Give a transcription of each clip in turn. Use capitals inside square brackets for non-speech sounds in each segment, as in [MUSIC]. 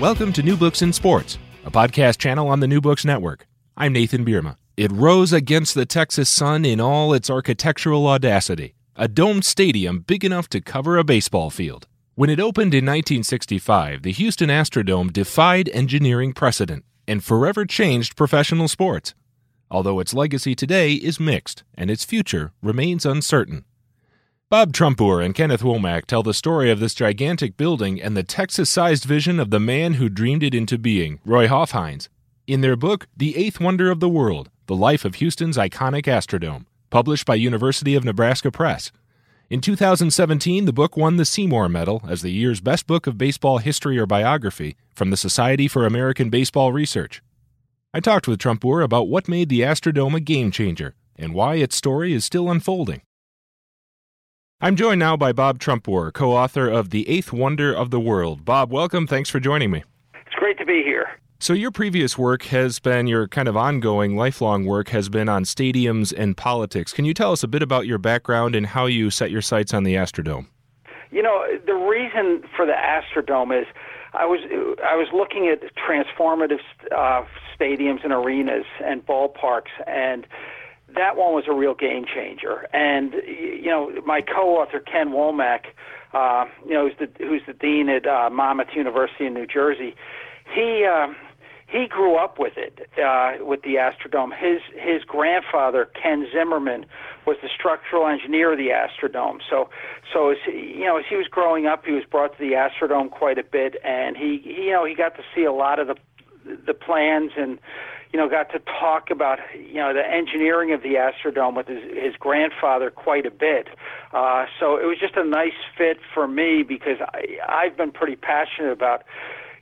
Welcome to New Books in Sports, a podcast channel on the New Books Network. I'm Nathan Bierma. It rose against the Texas sun in all its architectural audacity, a domed stadium big enough to cover a baseball field. When it opened in 1965, the Houston Astrodome defied engineering precedent and forever changed professional sports. Although its legacy today is mixed and its future remains uncertain. Bob Trumpbour and Kenneth Womack tell the story of this gigantic building and the Texas sized vision of the man who dreamed it into being, Roy Hofheinz, in their book, The Eighth Wonder of the World The Life of Houston's Iconic Astrodome, published by University of Nebraska Press. In 2017, the book won the Seymour Medal as the year's best book of baseball history or biography from the Society for American Baseball Research. I talked with Trumpbour about what made the Astrodome a game changer and why its story is still unfolding. I'm joined now by Bob Trumpbour, co author of The Eighth Wonder of the World. Bob, welcome. Thanks for joining me. It's great to be here. So, your previous work has been, your kind of ongoing, lifelong work has been on stadiums and politics. Can you tell us a bit about your background and how you set your sights on the Astrodome? You know, the reason for the Astrodome is I was I was looking at transformative uh, stadiums and arenas and ballparks, and that one was a real game changer. And you know, my co-author Ken Womack, uh, you know, who's the who's the dean at uh, Monmouth University in New Jersey, he. Uh, he grew up with it, uh, with the Astrodome. His his grandfather Ken Zimmerman was the structural engineer of the Astrodome. So so as he, you know as he was growing up, he was brought to the Astrodome quite a bit, and he, he you know he got to see a lot of the the plans and you know got to talk about you know the engineering of the Astrodome with his his grandfather quite a bit. Uh, so it was just a nice fit for me because I I've been pretty passionate about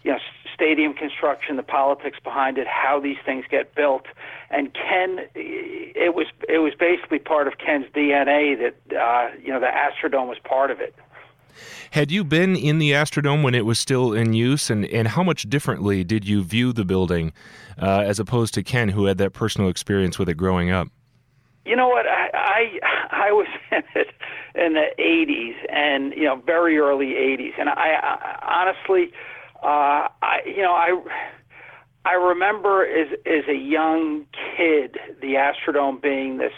you know stadium construction, the politics behind it, how these things get built. And Ken, it was it was basically part of Ken's DNA that uh, you know the Astrodome was part of it. Had you been in the Astrodome when it was still in use, and, and how much differently did you view the building uh, as opposed to Ken, who had that personal experience with it growing up? You know what? I I, I was [LAUGHS] in it in the '80s, and you know, very early '80s, and I, I honestly, uh, I you know, I I remember as as a young kid, the Astrodome being this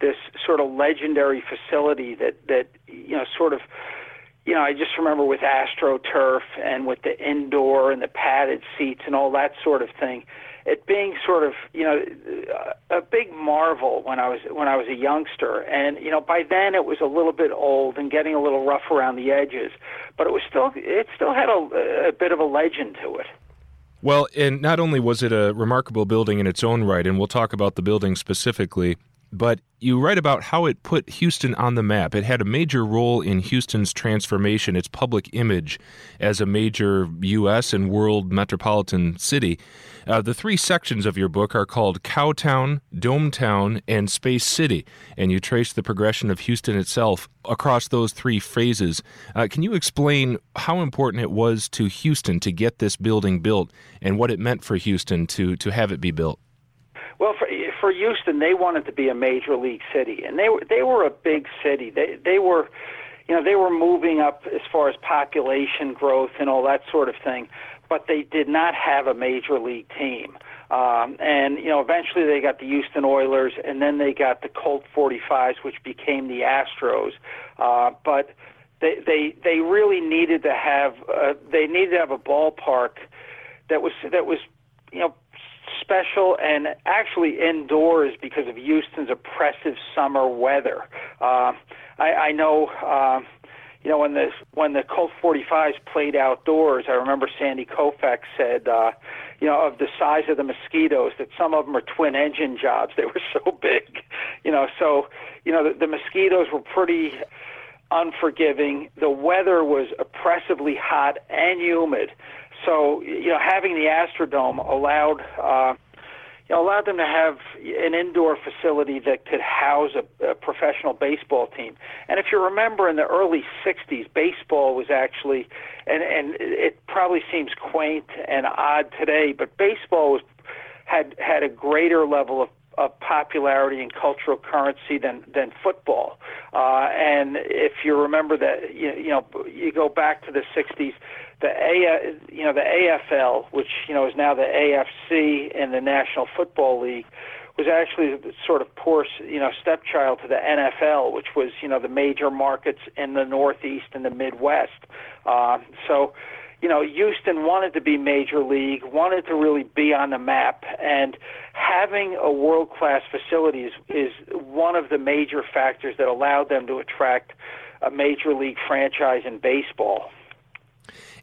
this sort of legendary facility that that you know sort of you know, I just remember with AstroTurf and with the indoor and the padded seats and all that sort of thing, it being sort of you know a big marvel when I was when I was a youngster, and you know by then it was a little bit old and getting a little rough around the edges, but it was still it still had a, a bit of a legend to it. Well, and not only was it a remarkable building in its own right, and we'll talk about the building specifically, but you write about how it put Houston on the map. It had a major role in Houston's transformation, its public image as a major U.S. and world metropolitan city. Uh, the three sections of your book are called Cowtown, Dometown, and Space City, and you trace the progression of Houston itself across those three phases. Uh, can you explain how important it was to Houston to get this building built and what it meant for Houston to, to have it be built? Well, for for Houston, they wanted to be a major league city, and they were they were a big city. They they were, you know, they were moving up as far as population growth and all that sort of thing, but they did not have a major league team. Um, and you know, eventually they got the Houston Oilers, and then they got the Colt 45s, which became the Astros. Uh, but they they they really needed to have uh, they needed to have a ballpark that was that was you know special and actually indoors because of Houston's oppressive summer weather. Uh, I, I know, uh, you know, when the when the Colt 45s played outdoors, I remember Sandy Koufax said, uh, you know, of the size of the mosquitoes, that some of them are twin engine jobs. [LAUGHS] They were so big, you know. So, you know, the, the mosquitoes were pretty unforgiving. The weather was oppressively hot and humid. So you know, having the Astrodome allowed uh, you know, allowed them to have an indoor facility that could house a, a professional baseball team. And if you remember, in the early '60s, baseball was actually, and and it probably seems quaint and odd today, but baseball was had had a greater level of of popularity and cultural currency than than football. Uh, and if you remember that, you, you know, you go back to the '60s, the A, you know, the AFL, which you know is now the AFC and the National Football League, was actually sort of poor, you know, stepchild to the NFL, which was you know the major markets in the Northeast and the Midwest. Uh, so, you know, Houston wanted to be major league, wanted to really be on the map, and having a world class facility is, is one of the major factors that allowed them to attract a major league franchise in baseball.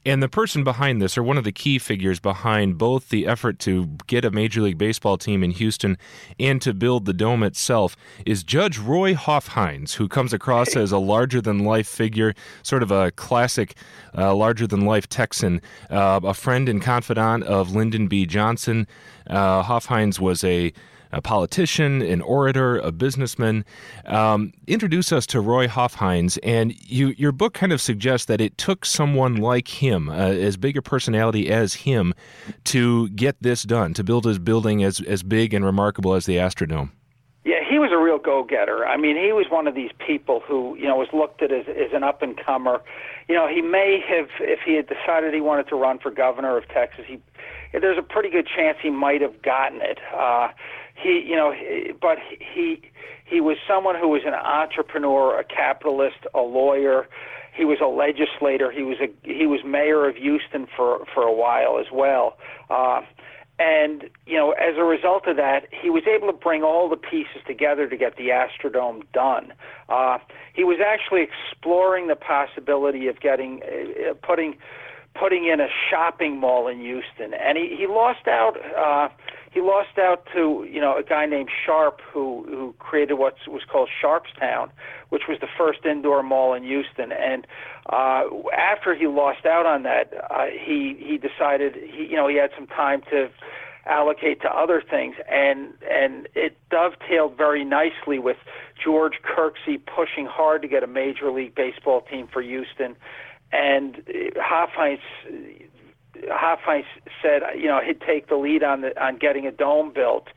And the person behind this, or one of the key figures behind both the effort to get a Major League Baseball team in Houston and to build the dome itself, is Judge Roy Hofheinz, who comes across as a larger than life figure, sort of a classic uh, larger than life Texan, uh, a friend and confidant of Lyndon B. Johnson. Uh, Hofheinz was a a politician, an orator, a businessman. Um, introduce us to Roy Hofheinz, and you, your book kind of suggests that it took someone like him, uh, as big a personality as him, to get this done, to build his building as as big and remarkable as the Astrodome. Yeah, he was a real go-getter. I mean, he was one of these people who, you know, was looked at as, as an up-and-comer. You know, he may have, if he had decided he wanted to run for governor of Texas, he, there's a pretty good chance he might have gotten it. Uh, he you know but he he was someone who was an entrepreneur a capitalist a lawyer. He was a legislator. He was a he was mayor of Houston for for a while as well. Uh and you know as a result of that he was able to bring all the pieces together to get the astrodome done. Uh he was actually exploring the possibility of getting uh, putting putting in a shopping mall in Houston and he he lost out uh he lost out to you know a guy named Sharp who who created what was called Sharpstown, which was the first indoor mall in Houston. And uh, after he lost out on that, uh, he he decided he you know he had some time to allocate to other things, and and it dovetailed very nicely with George Kirksey pushing hard to get a major league baseball team for Houston, and Hofheinz Hofheinz said, you know, he'd take the lead on the on getting a dome built,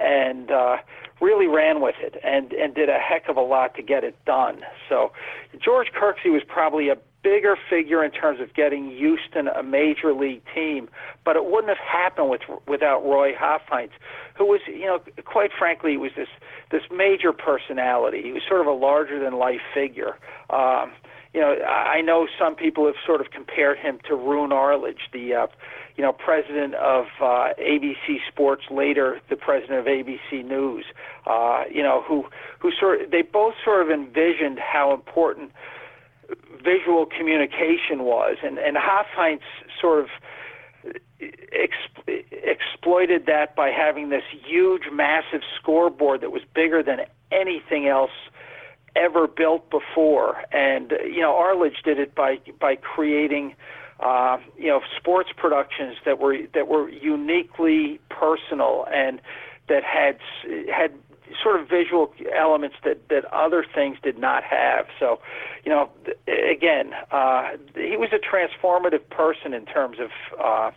and uh, really ran with it and and did a heck of a lot to get it done. So George Kirksey was probably a bigger figure in terms of getting Houston a major league team, but it wouldn't have happened with without Roy Hofheinz, who was, you know, quite frankly, was this this major personality. He was sort of a larger than life figure. Um, you know, I know some people have sort of compared him to Roone Arledge, the uh, you know president of uh, ABC Sports, later the president of ABC News. Uh, you know, who who sort of, they both sort of envisioned how important visual communication was, and and Hofheinz sort of exp- exploited that by having this huge, massive scoreboard that was bigger than anything else ever built before. And you know, Arledge did it by by creating uh, you know sports productions that were that were uniquely personal and that had had sort of visual elements that that other things did not have. So, you know, again, uh, he was a transformative person in terms of uh,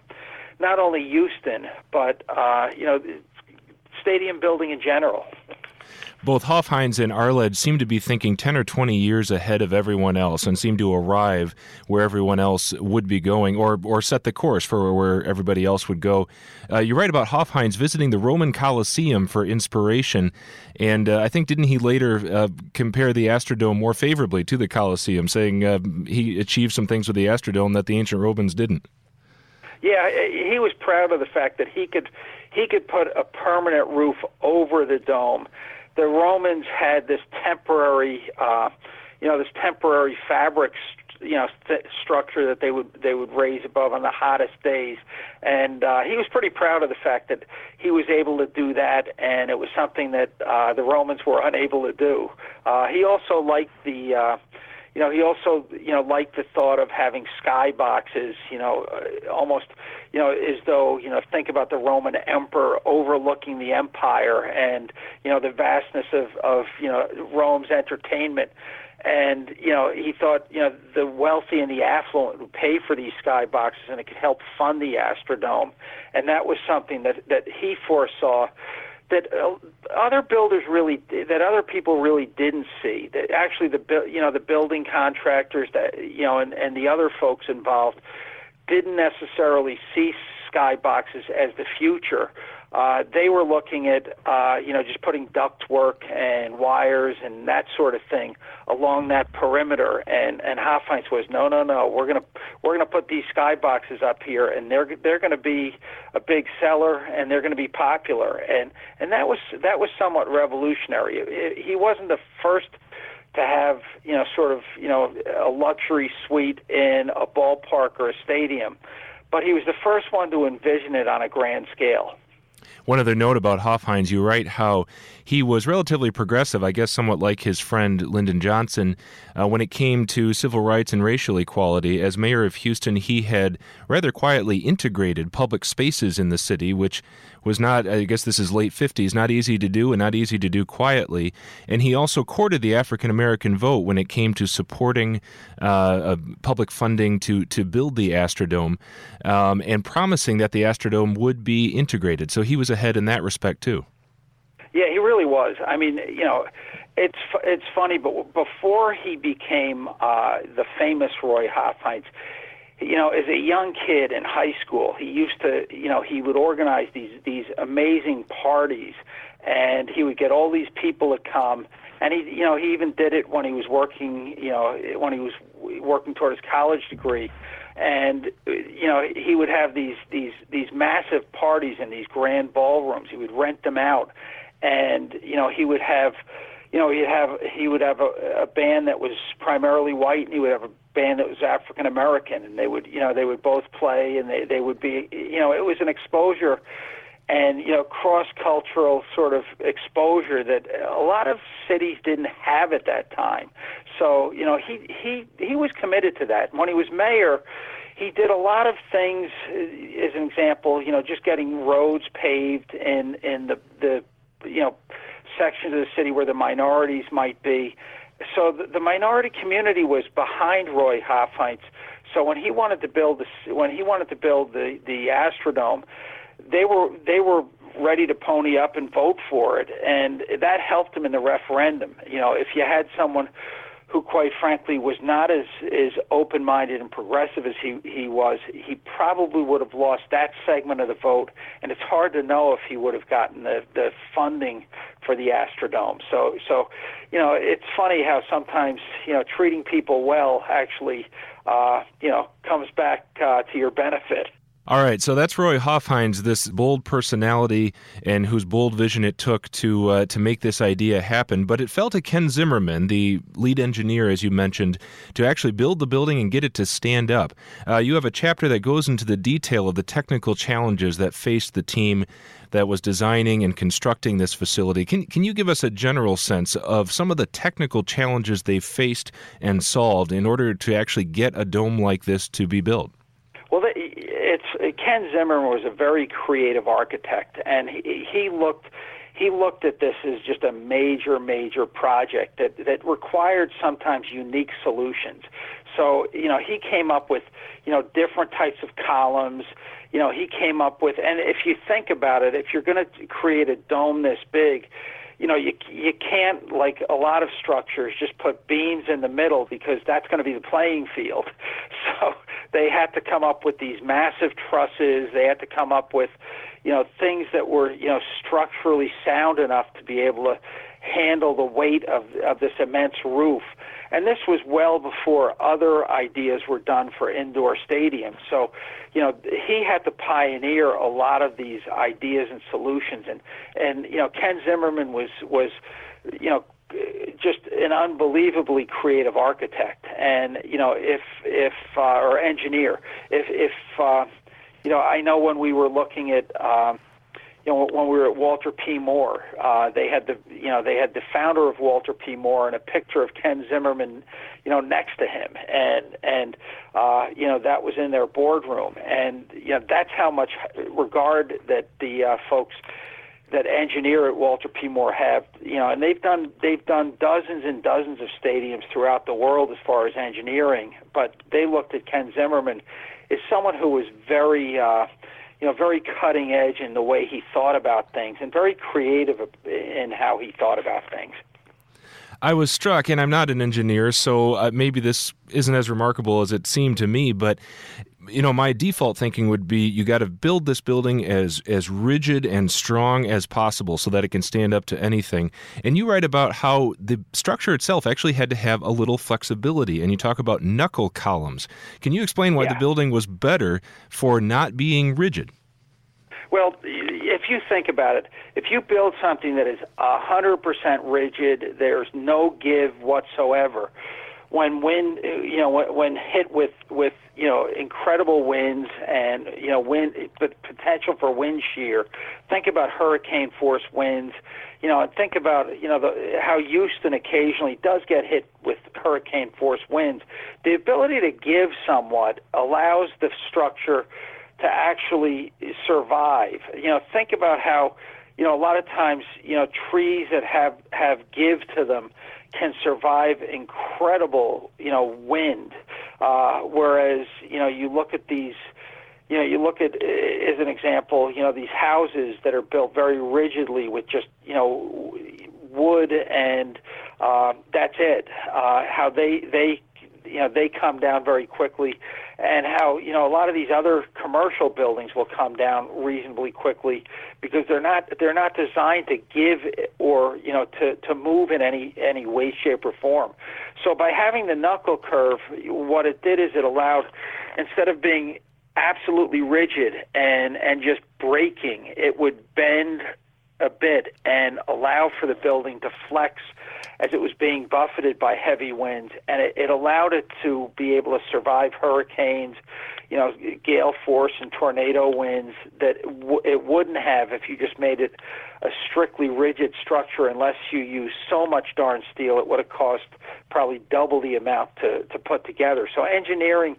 not only Houston, but uh, you know, stadium building in general both Hofheinz and Arledge seem to be thinking 10 or 20 years ahead of everyone else and seem to arrive where everyone else would be going or, or set the course for where everybody else would go. Uh, you write about Hofheinz visiting the Roman Colosseum for inspiration, and uh, I think didn't he later uh, compare the Astrodome more favorably to the Colosseum, saying uh, he achieved some things with the Astrodome that the ancient Romans didn't? Yeah, he was proud of the fact that he could he could put a permanent roof over the dome the Romans had this temporary, uh, you know, this temporary fabric, you know, st- structure that they would they would raise above on the hottest days, and uh, he was pretty proud of the fact that he was able to do that, and it was something that uh, the Romans were unable to do. Uh, he also liked the. Uh, you know, he also, you know, liked the thought of having sky boxes, you know, uh, almost, you know, as though, you know, think about the Roman emperor overlooking the empire and, you know, the vastness of, of you know, Rome's entertainment. And, you know, he thought, you know, the wealthy and the affluent would pay for these sky boxes and it could help fund the Astrodome. And that was something that, that he foresaw that uh, other builders really that other people really didn't see that actually the you know the building contractors that you know and and the other folks involved didn't necessarily see skyboxes as the future uh, they were looking at uh, you know just putting duct work and wires and that sort of thing along that perimeter. And and Hofheinz was no no no we're gonna we're gonna put these skyboxes up here and they're they're gonna be a big seller and they're gonna be popular. And and that was that was somewhat revolutionary. It, he wasn't the first to have you know sort of you know a luxury suite in a ballpark or a stadium, but he was the first one to envision it on a grand scale. One other note about Hofheinz, you write how he was relatively progressive, I guess somewhat like his friend Lyndon Johnson, uh, when it came to civil rights and racial equality. As mayor of Houston, he had rather quietly integrated public spaces in the city, which was not, I guess this is late 50s, not easy to do and not easy to do quietly. And he also courted the African American vote when it came to supporting uh, public funding to, to build the Astrodome um, and promising that the Astrodome would be integrated. So he was ahead in that respect, too. Yeah, he really was. I mean, you know, it's it's funny, but before he became uh, the famous Roy Hofheinz, you know, as a young kid in high school, he used to, you know, he would organize these these amazing parties, and he would get all these people to come. And he, you know, he even did it when he was working, you know, when he was working toward his college degree. And you know, he would have these these these massive parties in these grand ballrooms. He would rent them out, and you know, he would have you know, he'd have he would have a, a band that was primarily white, and he would have a band that was African American, and they would, you know, they would both play, and they they would be, you know, it was an exposure, and you know, cross cultural sort of exposure that a lot of cities didn't have at that time. So, you know, he he he was committed to that. When he was mayor, he did a lot of things. Uh, as an example, you know, just getting roads paved in in the the you know sections of the city where the minorities might be. So the, the minority community was behind Roy Hofheinz. So when he wanted to build the when he wanted to build the the Astrodome, they were they were ready to pony up and vote for it, and that helped him in the referendum. You know, if you had someone who quite frankly was not as as open minded and progressive as he he was, he probably would have lost that segment of the vote, and it's hard to know if he would have gotten the the funding for the Astrodome. So so, you know, it's funny how sometimes you know treating people well actually uh, you know comes back uh, to your benefit. All right, so that's Roy Hofheinz, this bold personality and whose bold vision it took to uh, to make this idea happen. But it fell to Ken Zimmerman, the lead engineer, as you mentioned, to actually build the building and get it to stand up. Uh, you have a chapter that goes into the detail of the technical challenges that faced the team that was designing and constructing this facility. Can can you give us a general sense of some of the technical challenges they faced and solved in order to actually get a dome like this to be built? Ken Zimmerman was a very creative architect, and he, he looked he looked at this as just a major, major project that that required sometimes unique solutions. So you know, he came up with you know different types of columns. You know, he came up with, and if you think about it, if you're going to create a dome this big, you know, you you can't like a lot of structures just put beams in the middle because that's going to be the playing field. [LAUGHS] So they had to come up with these massive trusses. They had to come up with, you know, things that were you know structurally sound enough to be able to handle the weight of of this immense roof. And this was well before other ideas were done for indoor stadiums. So, you know, he had to pioneer a lot of these ideas and solutions. And and you know, Ken Zimmerman was was, you know, just an unbelievably creative architect. And you know, if if uh, or engineer, if if uh, you know, I know when we were looking at. Um, you know, when we were at Walter P. Moore, uh, they had the, you know, they had the founder of Walter P. Moore and a picture of Ken Zimmerman, you know, next to him, and and uh, you know that was in their boardroom, and you know that's how much regard that the uh, folks that engineer at Walter P. Moore have, you know, and they've done they've done dozens and dozens of stadiums throughout the world as far as engineering, but they looked at Ken Zimmerman as someone who was very uh, you know, very cutting edge in the way he thought about things and very creative in how he thought about things. I was struck, and I'm not an engineer, so uh, maybe this isn't as remarkable as it seemed to me, but you know, my default thinking would be you got to build this building as as rigid and strong as possible so that it can stand up to anything. And you write about how the structure itself actually had to have a little flexibility, and you talk about knuckle columns. Can you explain why yeah. the building was better for not being rigid? Well, you think about it, if you build something that is 100% rigid, there's no give whatsoever when wind, you know, when, hit with with you know incredible winds and you know wind, the potential for wind shear. Think about hurricane force winds, you know, and think about you know the, how Houston occasionally does get hit with hurricane force winds. The ability to give somewhat allows the structure to actually survive. You know, think about how you know a lot of times you know trees that have have give to them can survive incredible, you know, wind. Uh, whereas, you know, you look at these, you know, you look at, as an example, you know, these houses that are built very rigidly with just, you know, wood and uh, that's it. Uh, how they they you know they come down very quickly, and how you know a lot of these other commercial buildings will come down reasonably quickly because they're not they're not designed to give or you know to to move in any any way, shape, or form. So by having the knuckle curve, what it did is it allowed instead of being absolutely rigid and and just breaking, it would bend a bit and allow for the building to flex as it was being buffeted by heavy winds, and it, it allowed it to be able to survive hurricanes, you know, gale force and tornado winds that w- it wouldn't have if you just made it a strictly rigid structure. Unless you use so much darn steel, it would have cost probably double the amount to to put together. So engineering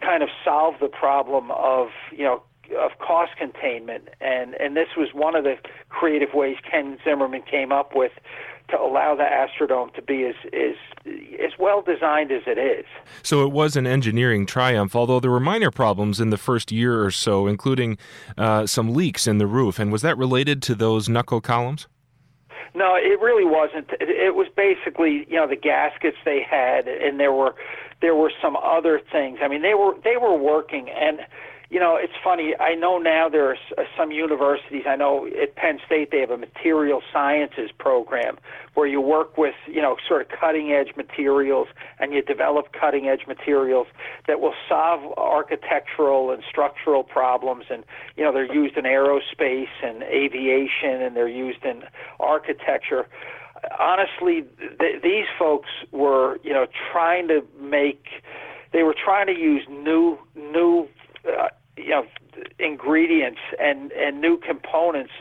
kind of solved the problem of you know of cost containment, and and this was one of the creative ways Ken Zimmerman came up with to allow the Astrodome to be as, as, as well designed as it is. So it was an engineering triumph, although there were minor problems in the first year or so, including uh, some leaks in the roof. And was that related to those knuckle columns? No, it really wasn't. It was basically, you know, the gaskets they had, and there were there were some other things. I mean, they were they were working, and you know, it's funny. I know now there are uh, some universities. I know at Penn State they have a material sciences program where you work with, you know, sort of cutting edge materials and you develop cutting edge materials that will solve architectural and structural problems. And, you know, they're used in aerospace and aviation and they're used in architecture. Honestly, th- these folks were, you know, trying to make, they were trying to use new, new uh, you know ingredients and and new components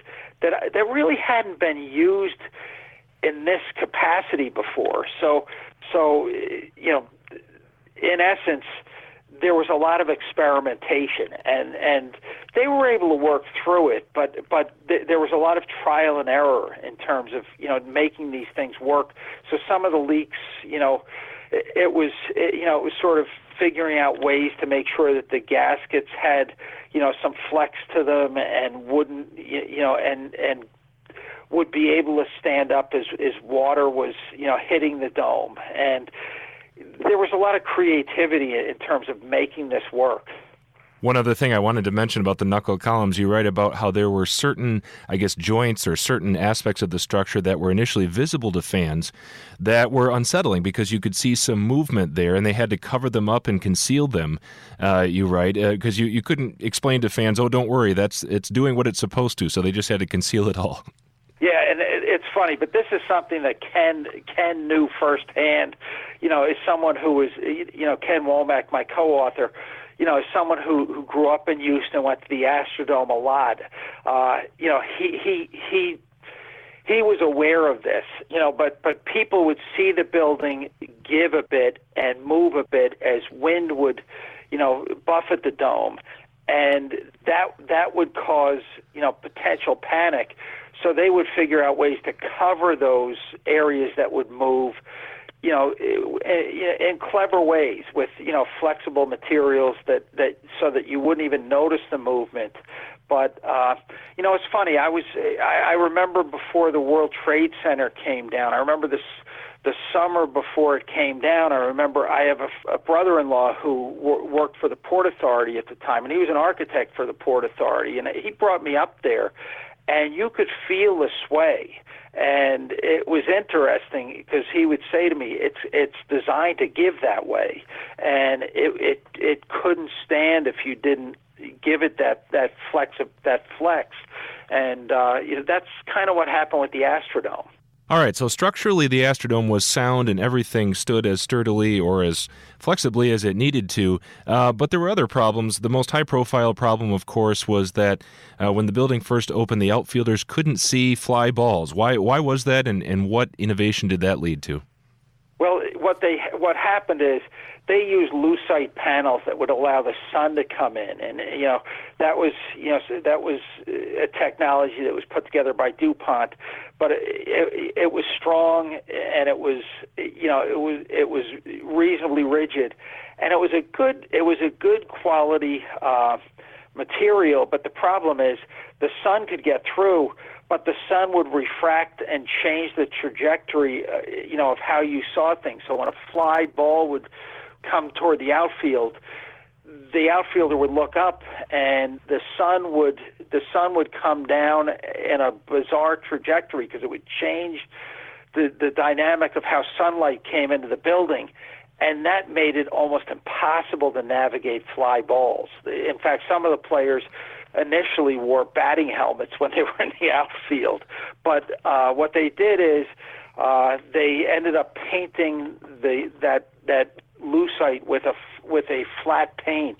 that that really hadn't been used in this capacity before. So so you know in essence there was a lot of experimentation and and they were able to work through it but but th- there was a lot of trial and error in terms of you know making these things work so some of the leaks you know it, it was it, you know it was sort of figuring out ways to make sure that the gaskets had, you know, some flex to them and wouldn't, you know, and and would be able to stand up as as water was, you know, hitting the dome. And there was a lot of creativity in terms of making this work. One other thing I wanted to mention about the knuckle columns, you write about how there were certain, I guess, joints or certain aspects of the structure that were initially visible to fans that were unsettling because you could see some movement there and they had to cover them up and conceal them. Uh, you write because uh, you, you couldn't explain to fans, oh, don't worry, that's it's doing what it's supposed to. So they just had to conceal it all. [LAUGHS] Yeah, and it's funny, but this is something that Ken Ken knew firsthand. You know, as someone who was, you know, Ken Womack, my co-author you know, as someone who who grew up in Houston, and went to the Astrodome a lot, uh, you know, he he he he was aware of this, you know, but but people would see the building give a bit and move a bit as wind would, you know, buffet the dome, and that that would cause you know potential panic. So they would figure out ways to cover those areas that would move you know, in clever ways with you know flexible materials that that so that you wouldn't even notice the movement. But uh, you know, it's funny. I was I, I remember before the World Trade Center came down. I remember this the summer before it came down. I remember I have a, a brother-in-law who w- worked for the Port Authority at the time, and he was an architect for the Port Authority, and he brought me up there, and you could feel the sway and it was interesting because he would say to me, "It's it's designed to give that way, and it it it couldn't stand if you didn't give it that that flex of that flex." And uh, you know, that's kind of what happened with the Astrodome. All right, so structurally, the Astrodome was sound and everything stood as sturdily or as flexibly as it needed to. Uh, but there were other problems. The most high profile problem, of course, was that uh, when the building first opened, the outfielders couldn't see fly balls. Why, why was that, and, and what innovation did that lead to? Well, what they what happened is they used lucite panels that would allow the sun to come in, and you know that was you know that was a technology that was put together by DuPont, but it, it, it was strong and it was you know it was it was reasonably rigid, and it was a good it was a good quality uh, material. But the problem is the sun could get through but the sun would refract and change the trajectory, uh, you know, of how you saw things. So when a fly ball would come toward the outfield, the outfielder would look up and the sun would the sun would come down in a bizarre trajectory because it would change the the dynamic of how sunlight came into the building and that made it almost impossible to navigate fly balls. In fact, some of the players initially wore batting helmets when they [LAUGHS] were in the outfield, but uh, what they did is uh, they ended up painting the that that lucite with a with a flat paint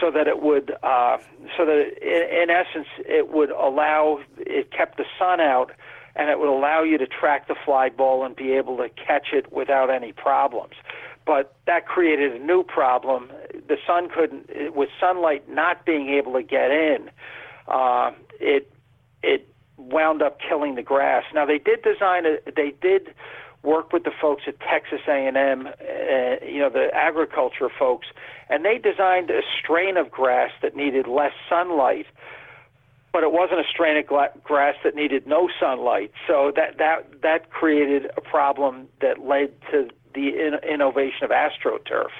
so that it would uh, so that in, in essence it would allow it kept the sun out and it would allow you to track the fly ball and be able to catch it without any problems but that created a new problem the sun couldn't with sunlight not being able to get in uh, it it wound up killing the grass now they did design a they did work with the folks at Texas A&M, uh, you know, the agriculture folks, and they designed a strain of grass that needed less sunlight, but it wasn't a strain of grass that needed no sunlight. So that that that created a problem that led to the in- innovation of AstroTurf.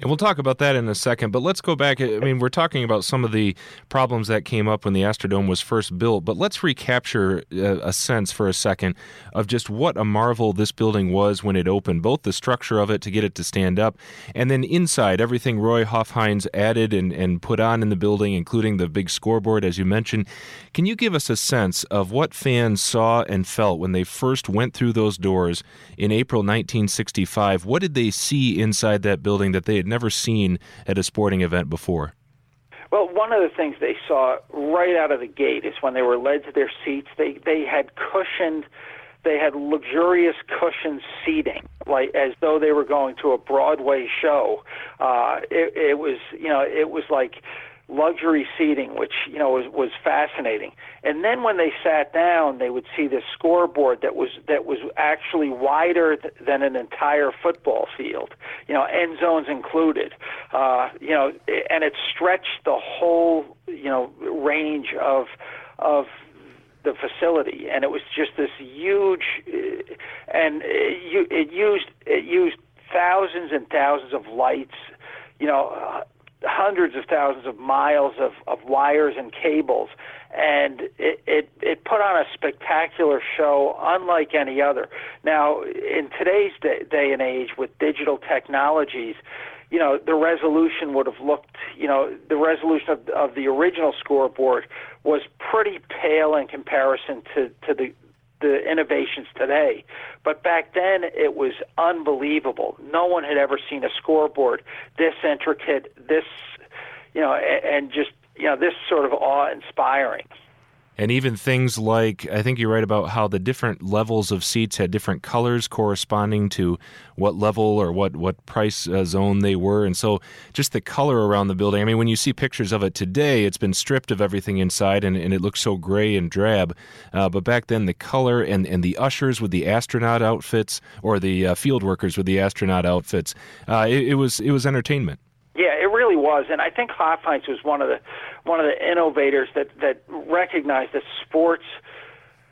And we'll talk about that in a second, but let's go back. I mean, we're talking about some of the problems that came up when the Astrodome was first built, but let's recapture a, a sense for a second of just what a marvel this building was when it opened, both the structure of it to get it to stand up, and then inside, everything Roy Hofheinz added and, and put on in the building, including the big scoreboard, as you mentioned. Can you give us a sense of what fans saw and felt when they first went through those doors in April 1965? What did they see inside that building that they had never seen at a sporting event before? Well, one of the things they saw right out of the gate is when they were led to their seats, they they had cushioned, they had luxurious cushioned seating, like as though they were going to a Broadway show. Uh, it, it was, you know, it was like luxury seating, which you know was was fascinating. And then when they sat down, they would see this scoreboard that was that was actually wider th- than an entire football field, you know, end zones included. Uh, you know, and it stretched the whole you know range of of the facility, and it was just this huge, uh, and it, it used it used thousands and thousands of lights, you know. Hundreds of thousands of miles of, of wires and cables, and it, it, it put on a spectacular show unlike any other. Now, in today's day, day and age with digital technologies, you know, the resolution would have looked, you know, the resolution of, of the original scoreboard was pretty pale in comparison to, to the the innovations today. But back then, it was unbelievable. No one had ever seen a scoreboard this intricate, this, you know, and just, you know, this sort of awe inspiring and even things like I think you're right about how the different levels of seats had different colors corresponding to what level or what what price uh, zone they were, and so just the color around the building. I mean, when you see pictures of it today, it's been stripped of everything inside, and, and it looks so gray and drab. Uh, but back then, the color and and the ushers with the astronaut outfits or the uh, field workers with the astronaut outfits, uh, it, it was it was entertainment. Really was, and I think Hofheinz was one of the one of the innovators that that recognized that sports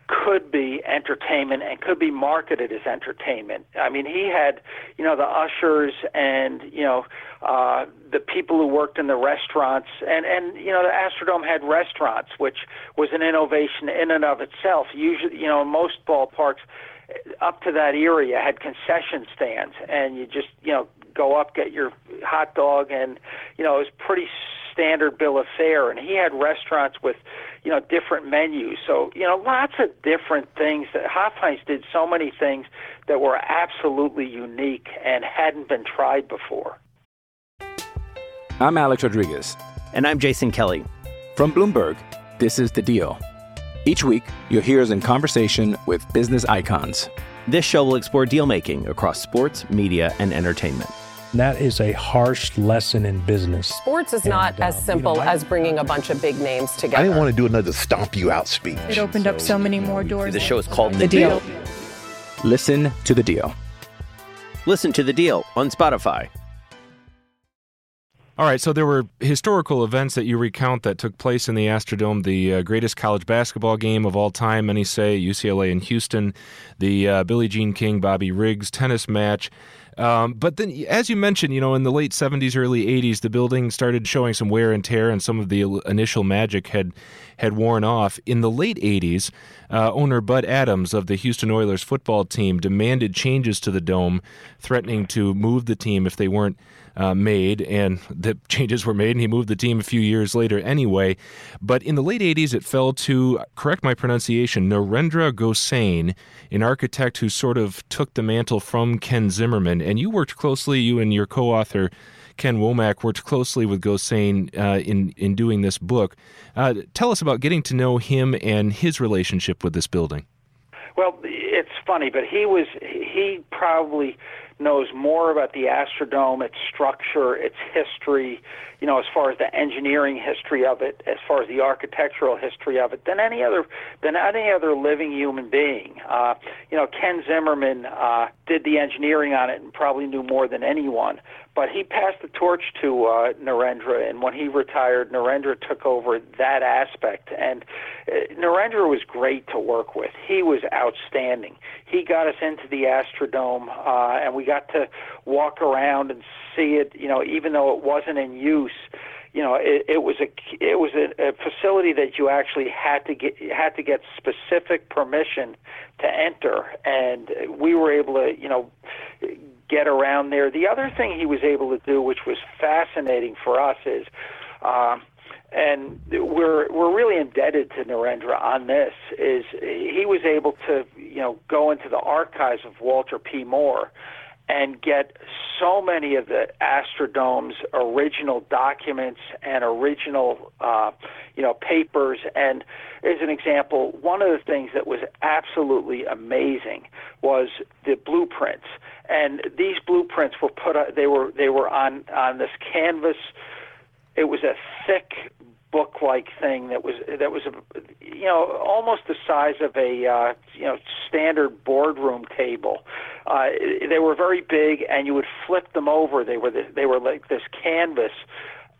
could be entertainment and could be marketed as entertainment. I mean, he had, you know, the ushers and you know uh, the people who worked in the restaurants, and and you know the Astrodome had restaurants, which was an innovation in and of itself. Usually, you know, most ballparks up to that you had concession stands, and you just you know go up, get your hot dog, and you know it was pretty standard bill of fare. And he had restaurants with you know different menus, so you know lots of different things. That Hofheinz did so many things that were absolutely unique and hadn't been tried before. I'm Alex Rodriguez, and I'm Jason Kelly from Bloomberg. This is the Deal. Each week, you'll hear us in conversation with business icons. This show will explore deal making across sports, media, and entertainment. That is a harsh lesson in business. Sports is not and, as uh, simple you know, as bringing a bunch of big names together. I didn't want to do another stomp you out speech. It opened so, up so many more doors. The show is called The, the deal. deal. Listen to the deal. Listen to the deal on Spotify. All right, so there were historical events that you recount that took place in the Astrodome. The uh, greatest college basketball game of all time, many say, UCLA and Houston. The uh, Billie Jean King, Bobby Riggs tennis match. Um, but then, as you mentioned, you know, in the late 70s, early 80s, the building started showing some wear and tear, and some of the initial magic had had worn off. In the late 80s, uh, owner Bud Adams of the Houston Oilers football team demanded changes to the dome, threatening to move the team if they weren't uh, made, and [LAUGHS] the changes were made, and he moved the team a few years later anyway. But in the late 80s, it fell to, correct my pronunciation, Narendra Gosain, an architect who sort of took the mantle from Ken Zimmerman. And you worked closely, you and your co author, Ken Womack, worked closely with Gosain uh, in, in doing this book. Uh, tell us about getting to know him and his relationship with this building. Well, it's funny, but he was, he probably knows more about the Astrodome, its structure, its history, you know, as far as the engineering history of it, as far as the architectural history of it, than any other than any other living human being. Uh, you know, Ken Zimmerman uh, did the engineering on it and probably knew more than anyone. But he passed the torch to uh, Narendra, and when he retired, Narendra took over that aspect. And uh, Narendra was great to work with. He was outstanding. He got us into the Astrodome, uh, and we got to walk around and see it, you know, even though it wasn't in use. You know, it, it was a it was a, a facility that you actually had to get had to get specific permission to enter, and we were able to, you know, get around there. The other thing he was able to do, which was fascinating for us, is. Um, and we're we're really indebted to Narendra on this. Is he was able to you know go into the archives of Walter P. Moore and get so many of the Astrodome's original documents and original uh, you know papers. And as an example, one of the things that was absolutely amazing was the blueprints. And these blueprints were put they were they were on on this canvas it was a thick book-like thing that was that was a, you know almost the size of a uh, you know standard boardroom table. Uh, they were very big, and you would flip them over. They were the, they were like this canvas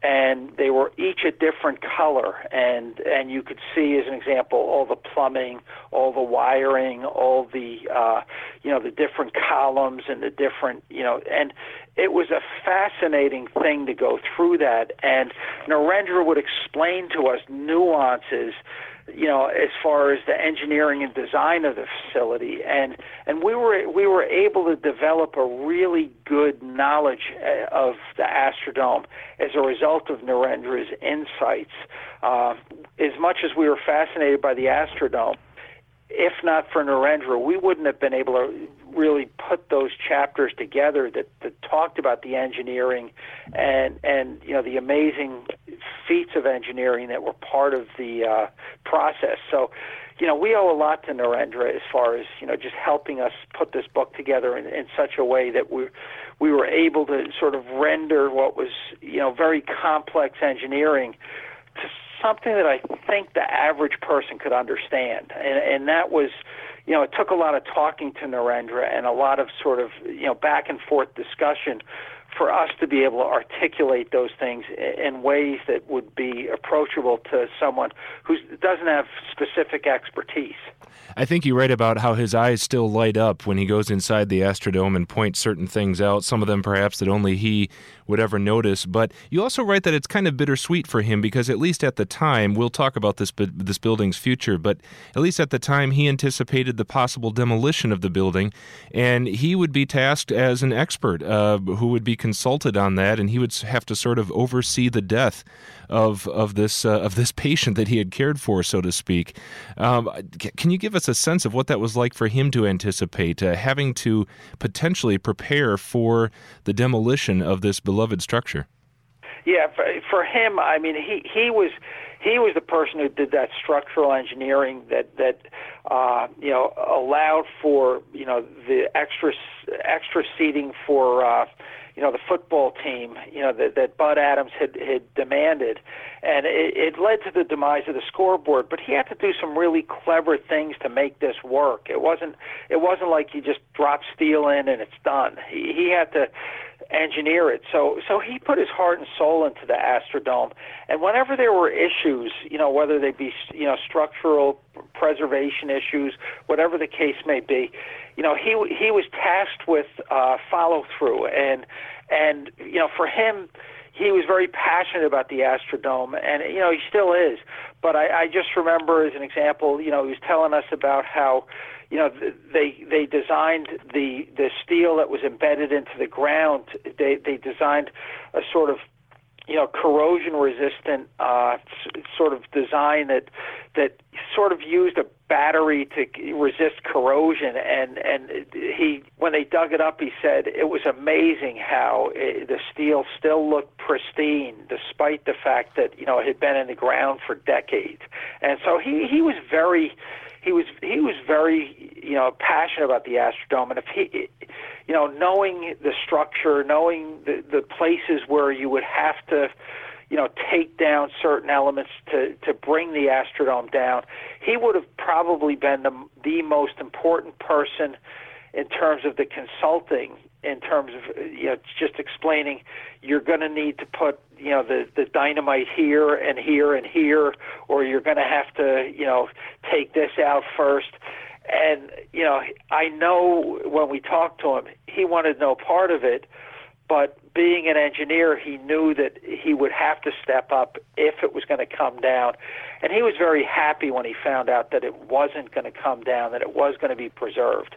and they were each a different color. And and you could see as an example all the plumbing all the wiring all the uh you know the different columns and the different you know and it was a fascinating thing to go through that. And Narendra would explain to us nuances you know, as far as the engineering and design of the facility, and and we were we were able to develop a really good knowledge uh, of the Astrodome as a result of Narendra's insights. Uh, as much as we were fascinated by the Astrodome, if not for Narendra, we wouldn't have been able to really put those chapters together that, that talked about the engineering and and you know the amazing feats of engineering that were part of the uh, process. So, you know, we owe a lot to Narendra as far as you know just helping us put this book together in, in such a way that we we were able to sort of render what was you know very complex engineering to something that I think the average person could understand, and, and that was you know, it took a lot of talking to Narendra and a lot of sort of, you know, back and forth discussion for us to be able to articulate those things in ways that would be approachable to someone who doesn't have specific expertise. I think you write about how his eyes still light up when he goes inside the Astrodome and points certain things out, some of them perhaps that only he would ever notice. But you also write that it's kind of bittersweet for him because at least at the time, we'll talk about this this building's future, but at least at the time he anticipated the possible demolition of the building, and he would be tasked as an expert uh, who would be consulted on that, and he would have to sort of oversee the death of of this uh, of this [LAUGHS] patient that he had cared for, so to speak. Um, can you give us a sense of what that was like for him to anticipate uh, having to potentially prepare for the demolition of this beloved structure? Yeah, for, for him, I mean, he he was he was the person who did that structural engineering that that uh, you know allowed for you know the extra extra seating for uh, you know the football team you know that, that Bud Adams had had demanded, and it, it led to the demise of the scoreboard. But he had to do some really clever things to make this work. It wasn't it wasn't like you just drop steel in and it's done. He, he had to engineer it. So so he put his heart and soul into the Astrodome. And whenever there were issues, you know, whether they be you know structural preservation issues, whatever the case may be, you know, he he was tasked with uh, follow through and and you know for him he was very passionate about the Astrodome, and you know he still is. But I, I just remember, as an example, you know, he was telling us about how you know they they designed the the steel that was embedded into the ground. They they designed a sort of you know corrosion resistant uh, sort of design that that sort of used a battery to resist corrosion and and he when they dug it up he said it was amazing how it, the steel still looked pristine despite the fact that you know it had been in the ground for decades and so he he was very he was he was very you know passionate about the Astrodome, and if he, you know, knowing the structure, knowing the the places where you would have to, you know, take down certain elements to to bring the Astrodome down, he would have probably been the the most important person in terms of the consulting in terms of you know just explaining you're going to need to put you know the the dynamite here and here and here or you're going to have to you know take this out first and you know, I know when we talked to him, he wanted no part of it. But being an engineer, he knew that he would have to step up if it was going to come down. And he was very happy when he found out that it wasn't going to come down, that it was going to be preserved.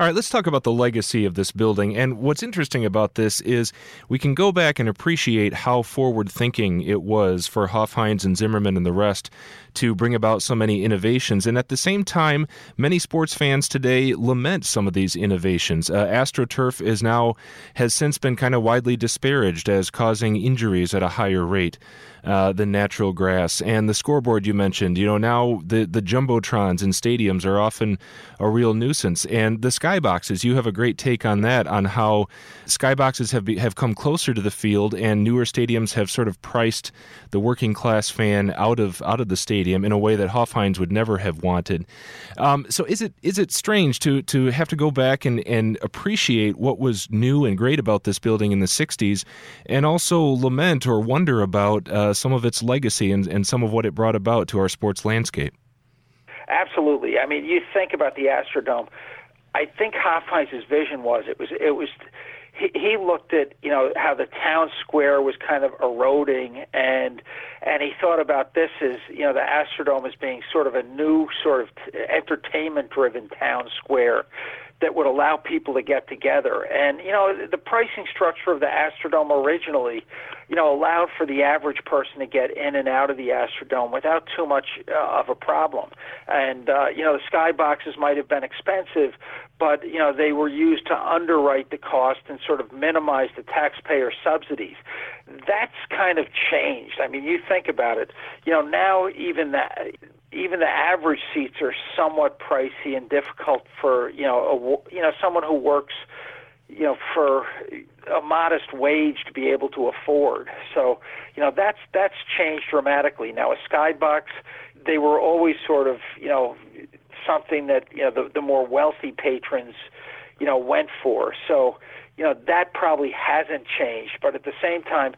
All right, let's talk about the legacy of this building. And what's interesting about this is we can go back and appreciate how forward thinking it was for Hofheinz and Zimmerman and the rest to bring about so many innovations. And at the same time, many sports fans today lament some of these innovations. Uh, AstroTurf is now has since been kind of widely disparaged as causing injuries at a higher rate uh, than natural grass. And the scoreboard you mentioned, you know, now the the jumbotrons in stadiums are often a real nuisance. And the skyboxes, you have a great take on that, on how skyboxes have be, have come closer to the field, and newer stadiums have sort of priced the working class fan out of out of the stadium in a way that Hofheinz would never have wanted. Um, so is it is it strange to to have to go back and, and appreciate what was new and great about this building in the '60s, and also lament or wonder about uh, Uh, some of its legacy and, and some of what it brought about to our sports landscape? Absolutely. I mean, you think about the Astrodome. I think Hofheinz' vision was it was it was he, he looked at you know how the town square was kind of eroding and and he thought about this as you know the Astrodome as being sort of a new sort of entertainment driven town square that would allow people to get together. And you know, the pricing structure of the Astrodome originally, you know, allowed for the average person to get in and out of the Astrodome without too much uh, of a problem. And uh, you know, the skyboxes might have been expensive, but you know, they were used to underwrite the cost and sort of minimize the taxpayer subsidies. That's kind of changed. I mean, you think about it. You know, now even that even the average seats are somewhat pricey and difficult for you know a, you know someone who works you know for a modest wage to be able to afford. So you know that's that's changed dramatically. Now a skybox, they were always sort of you know something that you know the the more wealthy patrons you know went for. So you know that probably hasn't changed, but at the same time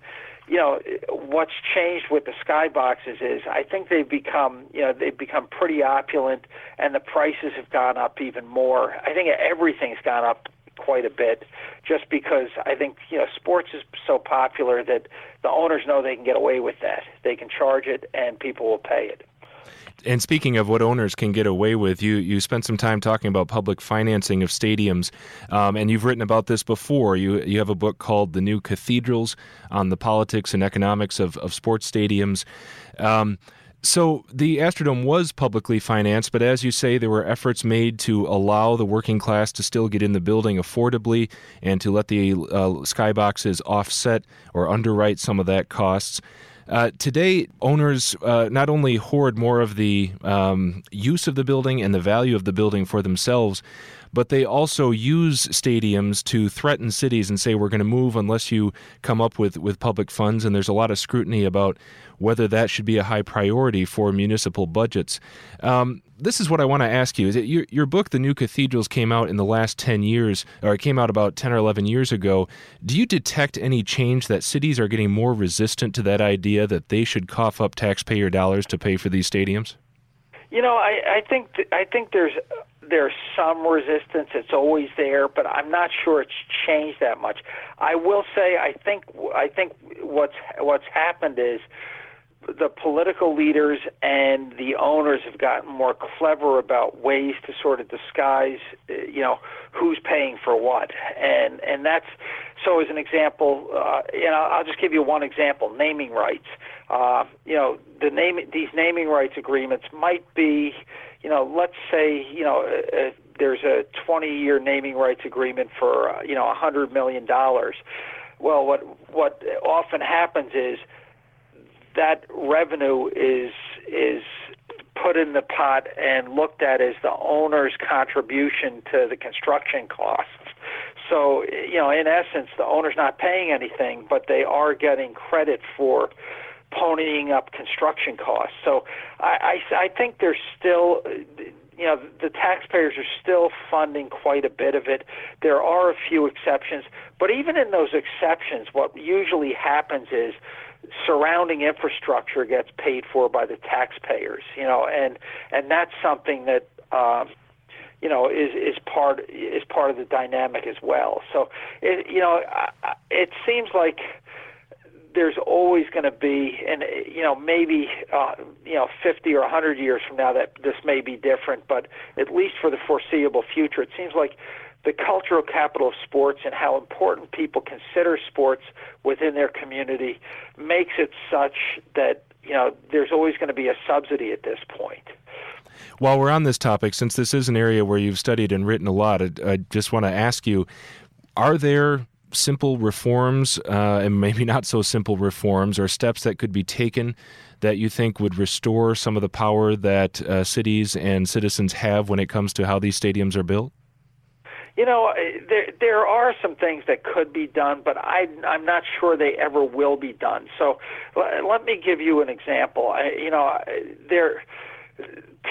you know, what's changed with the skyboxes is I think they've become, you know, they've become pretty opulent, and the prices have gone up even more. I think everything's gone up quite a bit, just because I think you know sports is so popular that the owners know they can get away with that. They can charge it, and people will pay it and speaking of what owners can get away with, you you spent some time talking about public financing of stadiums, um, and you've written about this before. You you have a book called "The New Cathedrals" on the politics and economics of of sports stadiums. Um, so the Astrodome was publicly financed, but as you say, there were efforts made to allow the working class to still get in the building affordably and to let the uh, skyboxes offset or underwrite some of that costs. Uh, today, owners uh, not only hoard more of the um, use of the building and the value of the building for themselves, but they also use stadiums to threaten cities and say we're going to move unless you come up with, with public funds. And there's a lot of scrutiny about whether that should be a high priority for municipal budgets. Um, this is what I want to ask you: Is it your, your book, "The New Cathedrals," came out in the last ten years, or it came out about ten or eleven years ago? Do you detect any change that cities are getting more resistant to that idea that they should cough up taxpayer dollars to pay for these stadiums? You know, I, I think th- I think there's there's some resistance. It's always there, but I'm not sure it's changed that much. I will say I think I think what's what's happened is the political leaders and the owners have gotten more clever about ways to sort of disguise, uh, you know, who's paying for what, and and that's so. As an example, uh, you know, I'll just give you one example: naming rights. Uh, you know, the name these naming rights agreements might be, you know, let's say, you know. Uh, uh there's a 20-year naming rights agreement for uh, you know 100 million dollars. Well, what what often happens is that revenue is is put in the pot and looked at as the owner's contribution to the construction costs. So, you know, in essence, the owner's not paying anything, but they are getting credit for ponying up construction costs. So, I, I, I think there's still, you know, the taxpayers are still funding quite a bit of it. There are a few exceptions, but even in those exceptions, what usually happens is surrounding infrastructure gets paid for by the taxpayers, you know, and and that's something that um, you know, is is part is part of the dynamic as well. So, it, you know, it seems like there's always going to be, and you know, maybe uh, you know, 50 or 100 years from now that this may be different, but at least for the foreseeable future, it seems like the cultural capital of sports and how important people consider sports within their community makes it such that you know there's always going to be a subsidy at this point. While we're on this topic, since this is an area where you've studied and written a lot, I, I just want to ask you: Are there simple reforms uh, and maybe not so simple reforms or steps that could be taken that you think would restore some of the power that uh, cities and citizens have when it comes to how these stadiums are built? You know, uh, there there are some things that could be done, but I I'm not sure they ever will be done. So let me give you an example. I, you know, there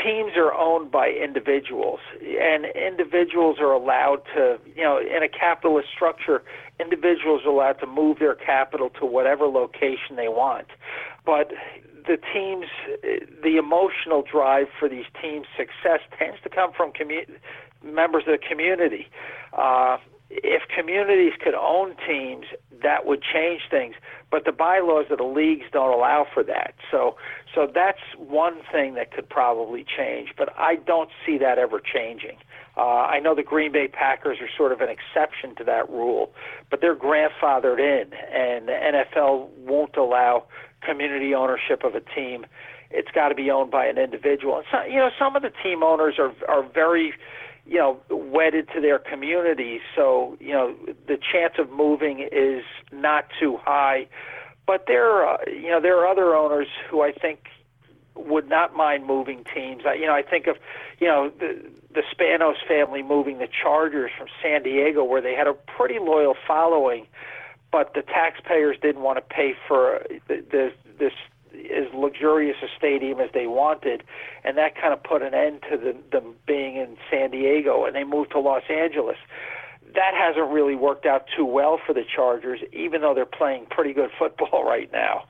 teams are owned by individuals, and individuals are allowed to, you know, in a capitalist structure, individuals are allowed to move their capital to whatever location they want. But the teams, the emotional drive for these teams' success tends to come from commu- members of the community. Uh, if communities could own teams, that would change things. But the bylaws of the leagues don't allow for that. So, so that's one thing that could probably change. But I don't see that ever changing. Uh, I know the Green Bay Packers are sort of an exception to that rule, but they're grandfathered in, and the NFL won't allow community ownership of a team. It's got to be owned by an individual. And so, you know, some of the team owners are are very you know, wedded to their communities. So, you know, the chance of moving is not too high. But there, uh, you know, there are other owners who I think would not mind moving teams. I, you know, I think of, you know, the the Spanos family moving the Chargers from San Diego, where they had a pretty loyal following, but the taxpayers didn't want to pay for the, the this as luxurious a stadium as they wanted, and that kind of put an end to the, them being in San Diego, and they moved to Los Angeles. That hasn't really worked out too well for the Chargers, even though they're playing pretty good football [LAUGHS] right now.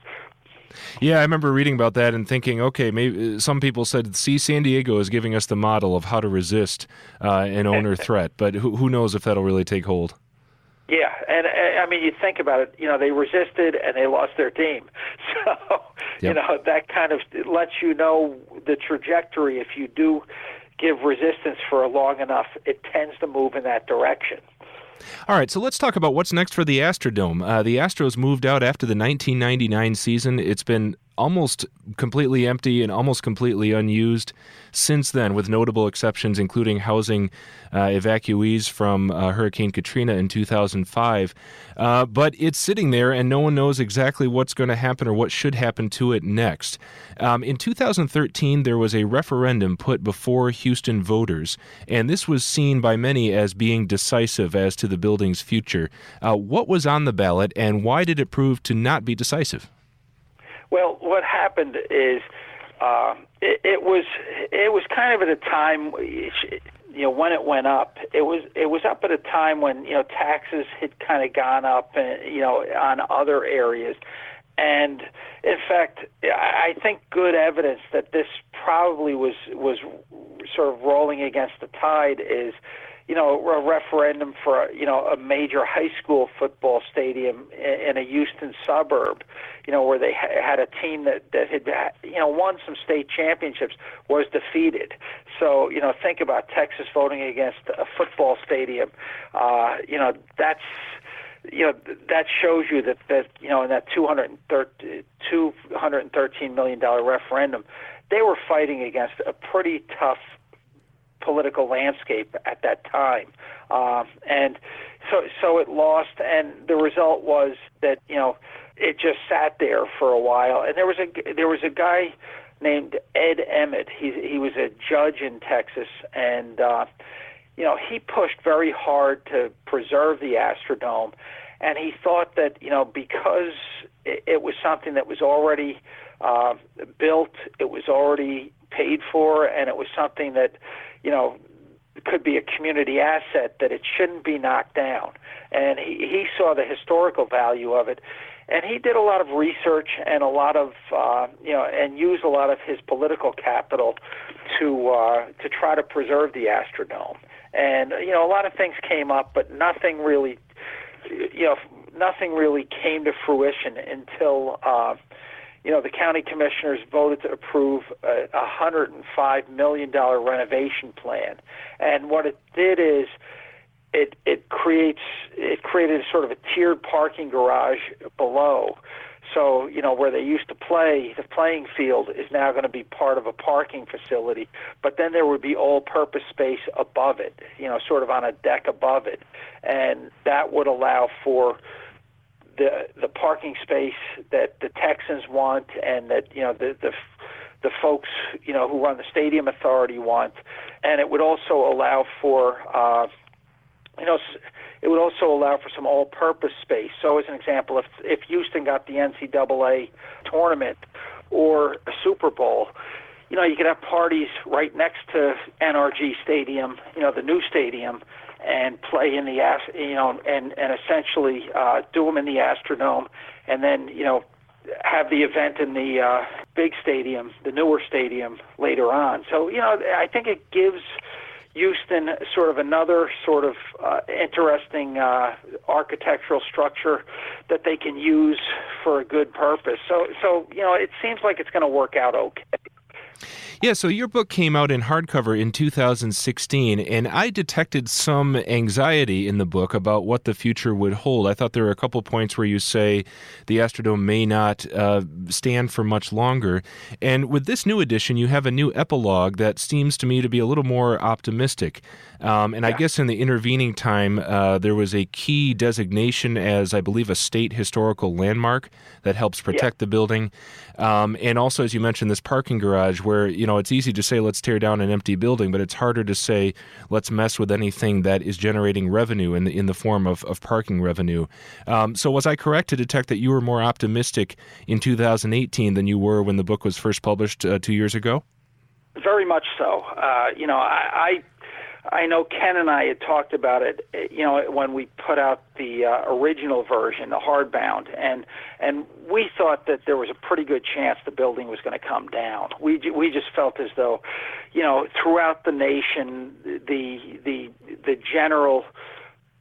Yeah, I remember reading about that and thinking, okay, maybe uh, some people said, see, San Diego is giving us the model of how to resist uh, an owner [LAUGHS] threat, but who, who knows if that'll really take hold. Yeah, and I mean, you think about it. You know, they resisted and they lost their team. [LAUGHS] So, yep. you know, that kind of lets you know the trajectory. If you do give resistance for long enough, it tends to move in that direction. All right, so let's talk about what's next for the Astrodome. Uh, the Astros moved out after the 1999 season. It's been almost completely empty and almost completely unused since then, with notable exceptions, including housing uh, evacuees from uh, Hurricane Katrina in 2005. Uh, but it's sitting there, and no one knows exactly what's going to happen or what should happen to it next. Um, in 2013, there was a referendum put before Houston voters, and this was seen by many as being decisive as to the building's future. Uh, what was on the ballot, and why did it prove to not be decisive? Well, what happened is uh, it, it was it was kind of at a time you know when it went up it was it was up at a time when you know taxes had kind of gone up and you know on other areas. And in fact i think good evidence that this probably was was sort of rolling against the tide is you know, a referendum for, you know, a major high school football stadium in a Houston suburb, you know, where they had a team that, that had, you know, won some state championships, was defeated. So, you know, think about Texas voting against a football stadium. Uh, you know, that's, you know that shows you that that you know in that 213 213 million dollar referendum they were fighting against a pretty tough political landscape at that time. Um, and so, so it lost, and the result was that you know it just sat there for a while. And there was a there was a guy named Ed Emmett. He he was a judge in Texas, and uh, you know he pushed very hard to preserve the Astrodome, and he thought that you know because it, it was something that was already uh, built, it was already paid for, and it was something that you know, could be a community asset that it shouldn't be knocked down. And he, he saw the historical value of it. and he did a lot of research and a lot of uh, you know and used a lot of his political capital to uh, to try to preserve the Astrodome. And you know a lot of things came up, but nothing really you know nothing really came to fruition until. Uh, you know, the county commissioners voted to approve a $105 million renovation plan. And what it did is it, it creates, it created sort of a tiered parking garage below. So, you know, where they used to play, the playing field is now going to be part of a parking facility, but then there would be all purpose space above it, you know, sort of on a deck above it. And that would allow for the the parking space that the Texans want and that you know the the the folks you know who run the stadium authority want, and it would also allow for uh, you know it would also allow for some all-purpose space. So, as an example, if if Houston got the NCAA tournament or a Super Bowl, you know you could have parties right next to NRG Stadium, you know the new stadium and play in the you know and and essentially uh, do them in the Astrodome, and then you know have the event in the uh, big stadium, the newer stadium later on. So you know I think it gives. Houston, sort of another sort of uh, interesting uh, architectural structure that they can use for a good purpose. So, so you know, it seems like it's going to work out okay. Yeah, so your book came out in hardcover in 2016, and I detected some anxiety in the book about what the future would hold. I thought there were a couple points where you say the Astrodome may not uh, stand for much longer. And with this new edition, you have a new epilogue that seems to me to be a little more optimistic. Um, and yeah. I guess in the intervening time, uh, there was a key designation as, I believe, a state historical landmark that helps protect yeah. the building. Um, and also, as you mentioned, this parking garage where, you know, it's easy to say let's tear down an empty building, but it's harder to say let's mess with anything that is generating revenue in the, in the form of, of parking revenue. Um, so, was I correct to detect that you were more optimistic in 2018 than you were when the book was first published uh, two years ago? Very much so. Uh, you know, I, I know Ken and I had talked about it, you know, when we put out the uh, original version, the hardbound, and and we thought that there was a pretty good chance the building was going to come down. We we just felt as though, you know, throughout the nation, the the the general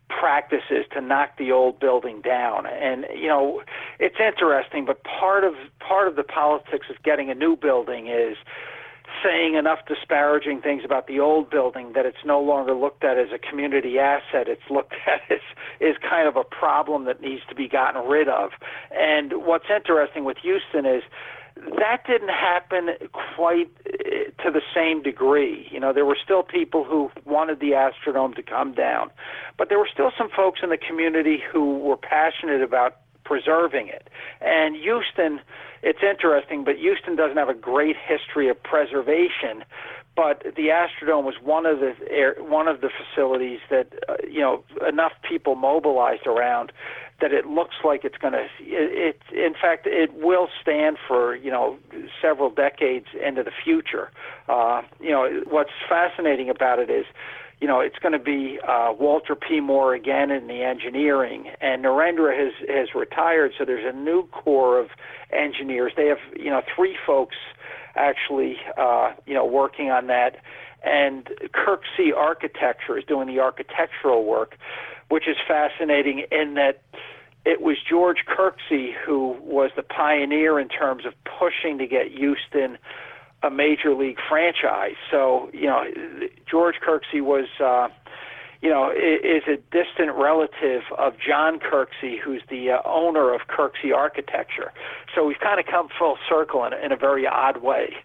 practices to knock the old building down and you know it's interesting but part of part of the politics of getting a new building is saying enough disparaging things about the old building that it's no longer looked at as a community asset. It's looked [LAUGHS] at as is kind of a problem that needs to be gotten rid of. And what's interesting with Houston is that didn't happen quite eh, to the same degree. You know, there were still people who wanted the Astrodome to come down, but there were still some folks in the community who were passionate about preserving it. And Houston, it's interesting, but Houston doesn't have a great history of preservation. But the Astrodome was one of the air, one of the facilities that uh, you know enough people mobilized around that it looks like it's going to. It, it in fact it will stand for you know several decades into the future. Uh, you know what's fascinating about it is you know, it's going to be uh, Walter P. Moore again in the engineering, and Narendra has has retired, so there's a new core of engineers. They have you know three folks actually uh, you know working on that, and Kirksey Architecture is doing the architectural work, which is fascinating in that it was George Kirksey who was the pioneer in terms of pushing to get Houston a major league franchise. So you know, George Kirksey was. Uh, you know, is a distant relative of John Kirksey, who's the uh, owner of Kirksey Architecture. So we've kind of come full circle in, in a very odd way.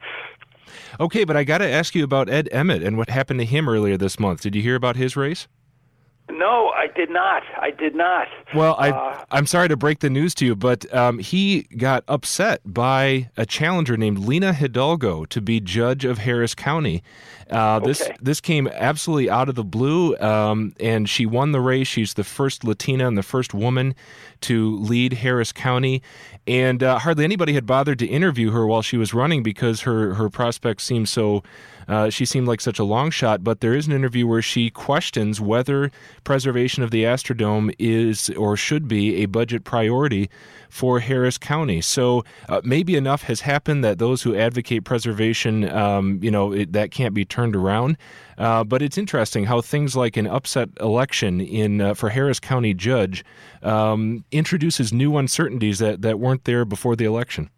Okay, but I got to ask you about Ed Emmett and what happened to him earlier this month. Did you hear about his race? No, I did not. I did not. Well, I, uh, I'm sorry to break the news to you, but um, he got upset by a challenger named Lina Hidalgo to be judge of Harris County. Uh, okay. This this came absolutely out of the blue, um, and she won the race. She's the first Latina and the first woman to lead Harris County, and uh, hardly anybody had bothered to interview her while she was running because her her prospects seemed so uh, she seemed like such a long shot. But there is an interview where she questions whether preservation of the Astrodome is or should be a budget priority for Harris County. So uh, maybe enough has happened that those who advocate preservation, um, you know, it, that can't be turned around. Uh, but it's interesting how things like an upset election in uh, for Harris County judge um, introduces new uncertainties that, that weren't there before the election.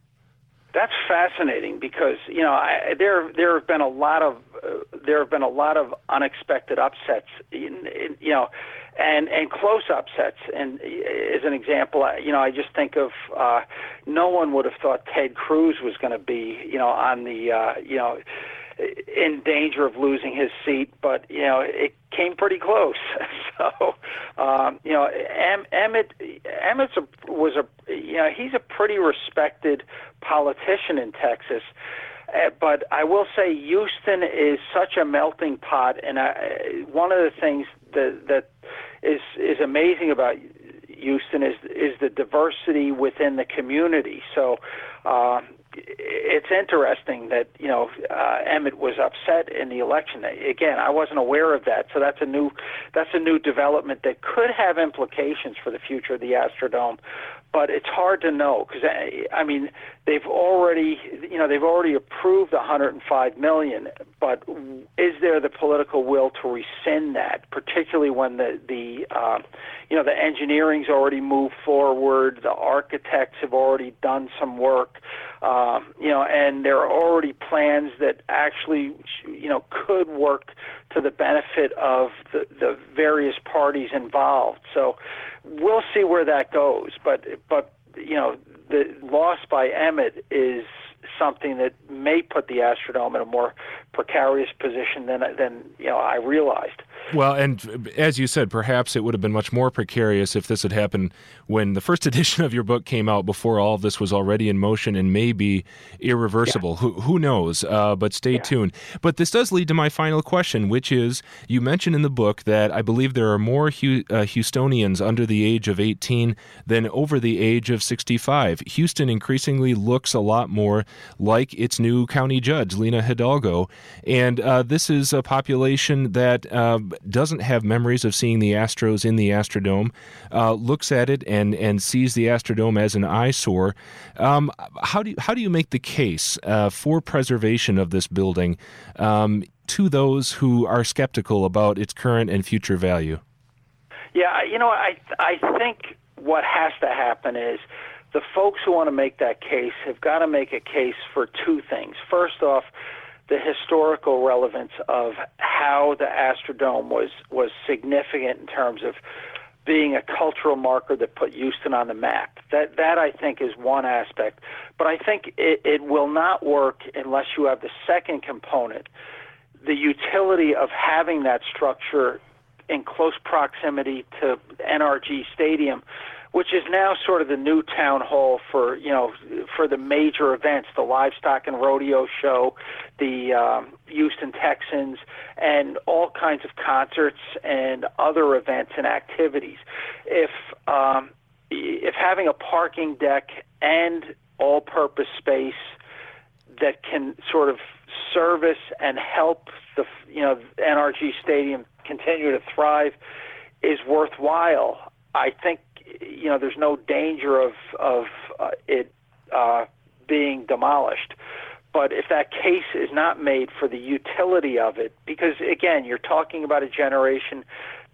That's fascinating because you know I, there there have been a lot of uh, there have been a lot of unexpected upsets. In, in, you know, and and close upsets. And as an example, you know, I just think of uh, no one would have thought Ted Cruz was going to be, you know, on the, uh, you know, in danger of losing his seat, but you know, it came pretty close. [LAUGHS] so, um, you know, em- Emmett Emmett was a, you know, he's a pretty respected politician in Texas. Uh, but I will say Houston is such a melting pot, and I, one of the things that that is is amazing about Houston is is the diversity within the community. So uh, it's interesting that you know uh, Emmett was upset in the election. Again, I wasn't aware of that, so that's a new that's a new development that could have implications for the future of the Astrodome but it's hard to know because I mean they've already you know they've already approved 105 million, but is there the political will to rescind that, particularly when the the uh, you know the engineering's already moved forward, the architects have already done some work, uh, you know, and there are already plans that actually you know could work to the benefit of the, the various parties involved. So we'll see where that goes. But but you know the loss by Emmett is something that may put the Astrodome in a more precarious position than than you know I realized. Well, and as you said, perhaps it would have been much more precarious if this had happened when the first [LAUGHS] edition of your book came out, before all of this was already in motion and may be irreversible. Yeah. Who, who knows? Uh, but stay yeah. tuned. But this does lead to my final question, which is you mentioned in the book that I believe there are more Hu- uh, Houstonians under the age of 18 than over the age of 65. Houston increasingly looks a lot more like its new county judge, Lina Hidalgo. And uh, this is a population that uh, doesn't have memories of seeing the Astros in the Astrodome, uh, looks at it and, and sees the Astrodome as an eyesore. Um, how, do you, how do you make the case uh, for preservation of this building um, to those who are skeptical about its current and future value? Yeah, you know, I I think what has to happen is the folks who want to make that case have got to make a case for two things. First off, the historical relevance of how the Astrodome was was significant in terms of being a cultural marker that put Houston on the map. That that I think is one aspect, but I think it, it will not work unless you have the second component, the utility of having that structure in close proximity to NRG Stadium which is now sort of the new town hall for you know for the major events, the livestock and rodeo show, the um, Houston Texans, and all kinds of concerts and other events and activities. If um, if having a parking deck and all-purpose space that can sort of service and help the you know NRG Stadium continue to thrive is worthwhile. I think you know there's no danger of of uh, it uh, being demolished. But if that case is not made for the utility of it, because again, you're talking about a generation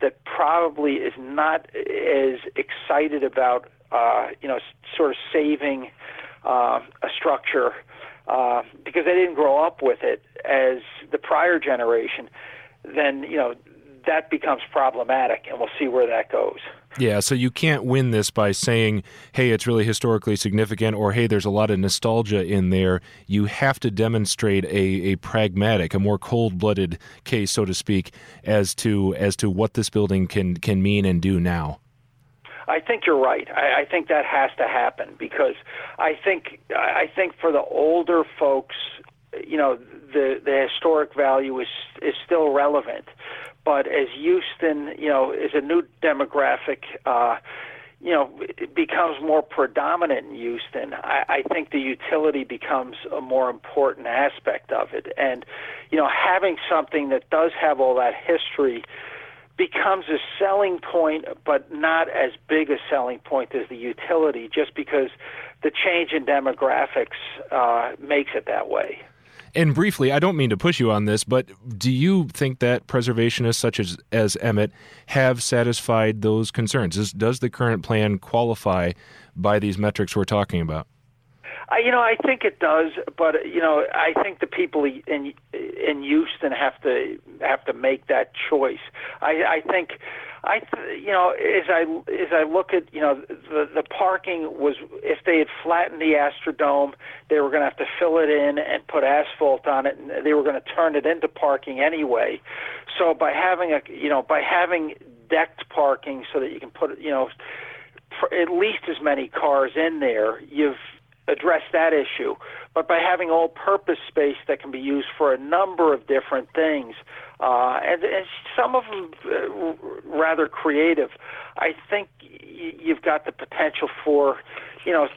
that probably is not as excited about, uh, you know, sort of saving uh, a structure uh, because they didn't grow up with it as the prior generation, then you know that becomes problematic, and we'll see where that goes. Yeah, so you can't win this by saying, hey, it's really historically significant, or hey, there's a lot of nostalgia in there. You have to demonstrate a, a pragmatic, a more cold blooded case, so to speak, as to as to what this building can can mean and do now. I think you're right. I, I think that has to happen because I think I think for the older folks, you know, the the historic value is is still relevant but as Houston, you know, is a new demographic, uh, you know, it becomes more predominant in Houston, I, I think the utility becomes a more important aspect of it. And, you know, having something that does have all that history becomes a selling point, but not as big a selling point as the utility, just because the change in demographics uh, makes it that way. And briefly, I don't mean to push you on this, but do you think that preservationists such as, as Emmett have satisfied those concerns? Does, does the current plan qualify by these metrics we're talking about? I, you know, I think it does, but you know, I think the people in in Houston have to have to make that choice. I, I think I, you know, as I as I look at, you know, the the parking was if they had flattened the Astrodome, they were going to have to fill it in and put asphalt on it, and they were going to turn it into parking anyway. So by having a, you know, by having decked parking so that you can put, you know, at least as many cars in there, you've addressed that issue. But by having all-purpose space that can be used for a number of different things, uh, and, and some of them uh, rather creative. I think y- you've got the potential for, you know,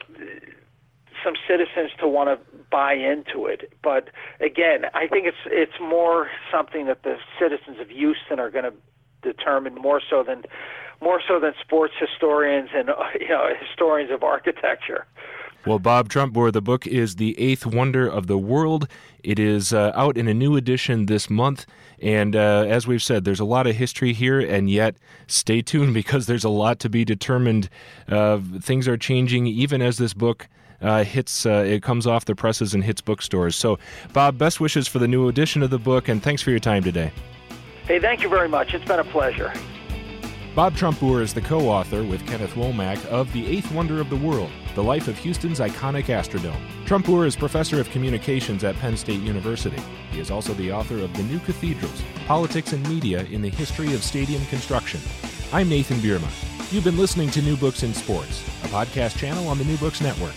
some citizens to want to buy into it. But again, I think it's it's more something that the citizens of Houston are going to determine more so than more so than sports historians and [LAUGHS] you know historians of architecture. Well, Bob Trumpbour, the book is The Eighth Wonder of the World. It is uh, out in a new edition this month. And uh, as we've said, there's a lot of history here, and yet stay tuned [LAUGHS] because there's a lot to be determined. Uh, things are changing even as this book. Uh, hits uh, it comes off the presses and hits bookstores. So, Bob, best wishes for the new edition of the book, and thanks for your time today. Hey, thank you very much. It's been a pleasure. Bob Trumpbour is the co author with Kenneth Womack of The Eighth Wonder of the World The Life of Houston's Iconic Astrodome. Trumpbour is professor of communications at Penn State University. He is also the author of The New Cathedrals Politics and Media in the History of Stadium Construction. I'm Nathan Bierma. You've been listening to New Books in Sports, a podcast channel on the New Books Network.